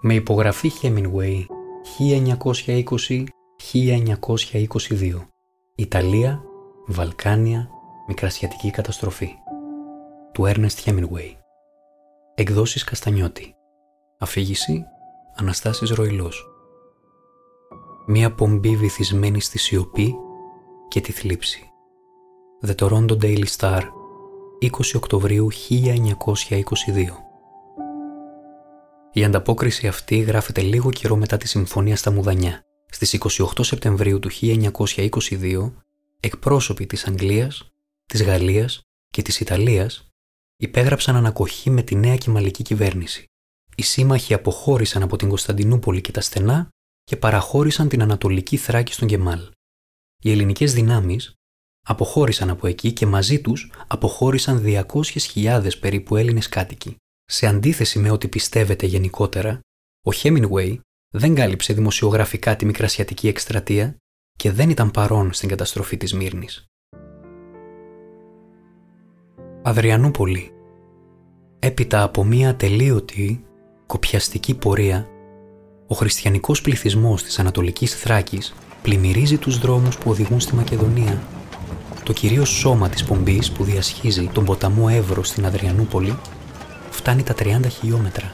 με υπογραφή Hemingway 1920-1922 Ιταλία, Βαλκάνια, Μικρασιατική καταστροφή. Του Έρνεστ Hemingway. Εκδόσεις Καστανιώτη. Αφήγηση Αναστάσης Ροϊλός. Μία πομπή βυθισμένη στη σιωπή και τη θλίψη. The Toronto Daily Star 20 Οκτωβρίου 1922 η ανταπόκριση αυτή γράφεται λίγο καιρό μετά τη συμφωνία στα Μουδανιά. Στις 28 Σεπτεμβρίου του 1922, εκπρόσωποι της Αγγλίας, της Γαλλίας και της Ιταλίας υπέγραψαν ανακοχή με τη νέα κεμαλική κυβέρνηση. Οι σύμμαχοι αποχώρησαν από την Κωνσταντινούπολη και τα στενά και παραχώρησαν την Ανατολική Θράκη στον Κεμάλ. Οι ελληνικές δυνάμεις αποχώρησαν από εκεί και μαζί τους αποχώρησαν 200.000 περίπου Έλληνες κάτοικοι. Σε αντίθεση με ό,τι πιστεύετε γενικότερα, ο Hemingway δεν κάλυψε δημοσιογραφικά τη μικρασιατική εκστρατεία και δεν ήταν παρόν στην καταστροφή της Μύρνης. Αδριανούπολη Έπειτα από μία ατελείωτη, κοπιαστική πορεία, ο χριστιανικός πληθυσμός της Ανατολικής Θράκης πλημμυρίζει τους δρόμους που οδηγούν στη Μακεδονία. Το κυρίως σώμα της πομπής που διασχίζει τον ποταμό Εύρο στην Αδριανούπολη φτάνει τα 30 χιλιόμετρα.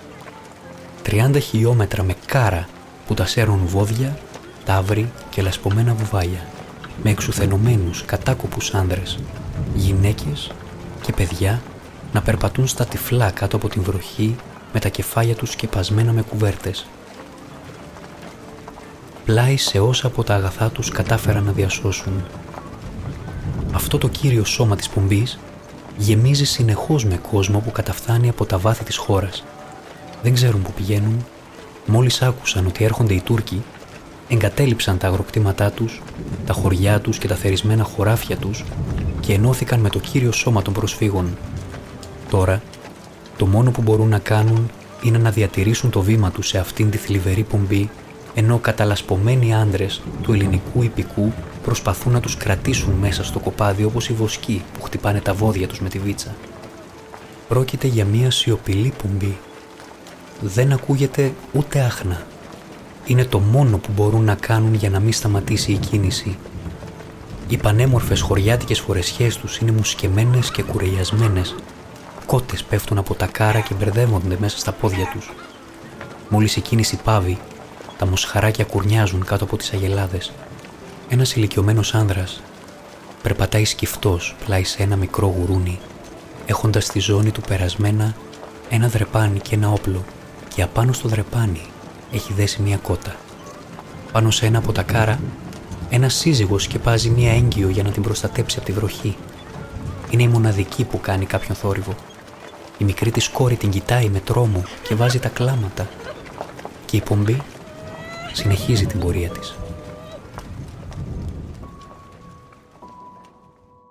30 χιλιόμετρα με κάρα που τα σέρνουν βόδια, τάβρι και λασπωμένα βουβάλια, με εξουθενωμένους κατάκοπους άνδρες, γυναίκες και παιδιά να περπατούν στα τυφλά κάτω από την βροχή με τα κεφάλια τους σκεπασμένα με κουβέρτες. Πλάι σε όσα από τα αγαθά τους κατάφεραν να διασώσουν. Αυτό το κύριο σώμα της πομπής γεμίζει συνεχώς με κόσμο που καταφθάνει από τα βάθη της χώρας. Δεν ξέρουν που πηγαίνουν. Μόλις άκουσαν ότι έρχονται οι Τούρκοι, εγκατέλειψαν τα αγροκτήματά τους, τα χωριά τους και τα θερισμένα χωράφια τους και ενώθηκαν με το κύριο σώμα των προσφύγων. Τώρα, το μόνο που μπορούν να κάνουν είναι να διατηρήσουν το βήμα τους σε αυτήν τη θλιβερή πομπή ενώ καταλασπωμένοι άντρες του ελληνικού υπηκού προσπαθούν να τους κρατήσουν μέσα στο κοπάδι όπως οι βοσκοί που χτυπάνε τα βόδια τους με τη βίτσα. Πρόκειται για μία σιωπηλή πομπή. Δεν ακούγεται ούτε άχνα. Είναι το μόνο που μπορούν να κάνουν για να μην σταματήσει η κίνηση. Οι πανέμορφες χωριάτικες φορεσιές τους είναι μουσκεμένες και κουρελιασμένες. Κότες πέφτουν από τα κάρα και μπερδεύονται μέσα στα πόδια τους. Μόλις η κίνηση πάβει, τα μοσχαράκια κουρνιάζουν κάτω από τις αγελάδες. Ένας ηλικιωμένος άνδρας περπατάει σκυφτός πλάι σε ένα μικρό γουρούνι, έχοντας στη ζώνη του περασμένα ένα δρεπάνι και ένα όπλο και απάνω στο δρεπάνι έχει δέσει μία κότα. Πάνω σε ένα από τα κάρα ένας σύζυγος σκεπάζει μία έγκυο για να την προστατέψει από τη βροχή. Είναι η μοναδική που κάνει κάποιον θόρυβο. Η μικρή της κόρη την κοιτάει με τρόμο και βάζει τα κλάματα. Και η πομπή συνεχίζει την πορεία της.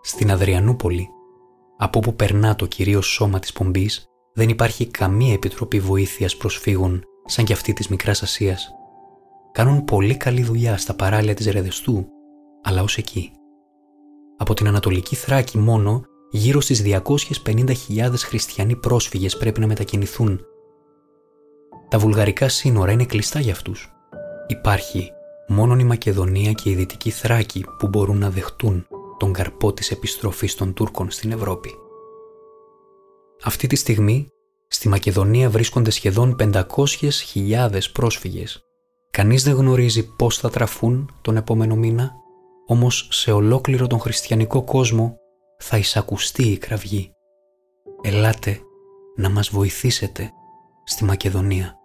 Στην Αδριανούπολη, από όπου περνά το κυρίως σώμα της πομπής, δεν υπάρχει καμία επιτροπή βοήθειας προσφύγων σαν κι αυτή της Μικράς Ασίας. Κάνουν πολύ καλή δουλειά στα παράλια της Ρεδεστού, αλλά ως εκεί. Από την Ανατολική Θράκη μόνο, γύρω στις 250.000 χριστιανοί πρόσφυγες πρέπει να μετακινηθούν. Τα βουλγαρικά σύνορα είναι κλειστά για αυτούς. Υπάρχει μόνο η Μακεδονία και η Δυτική Θράκη που μπορούν να δεχτούν τον καρπό της επιστροφής των Τούρκων στην Ευρώπη. Αυτή τη στιγμή στη Μακεδονία βρίσκονται σχεδόν 500.000 πρόσφυγες. Κανείς δεν γνωρίζει πώς θα τραφούν τον επόμενο μήνα, όμως σε ολόκληρο τον χριστιανικό κόσμο θα εισακουστεί η κραυγή. Ελάτε να μας βοηθήσετε στη Μακεδονία.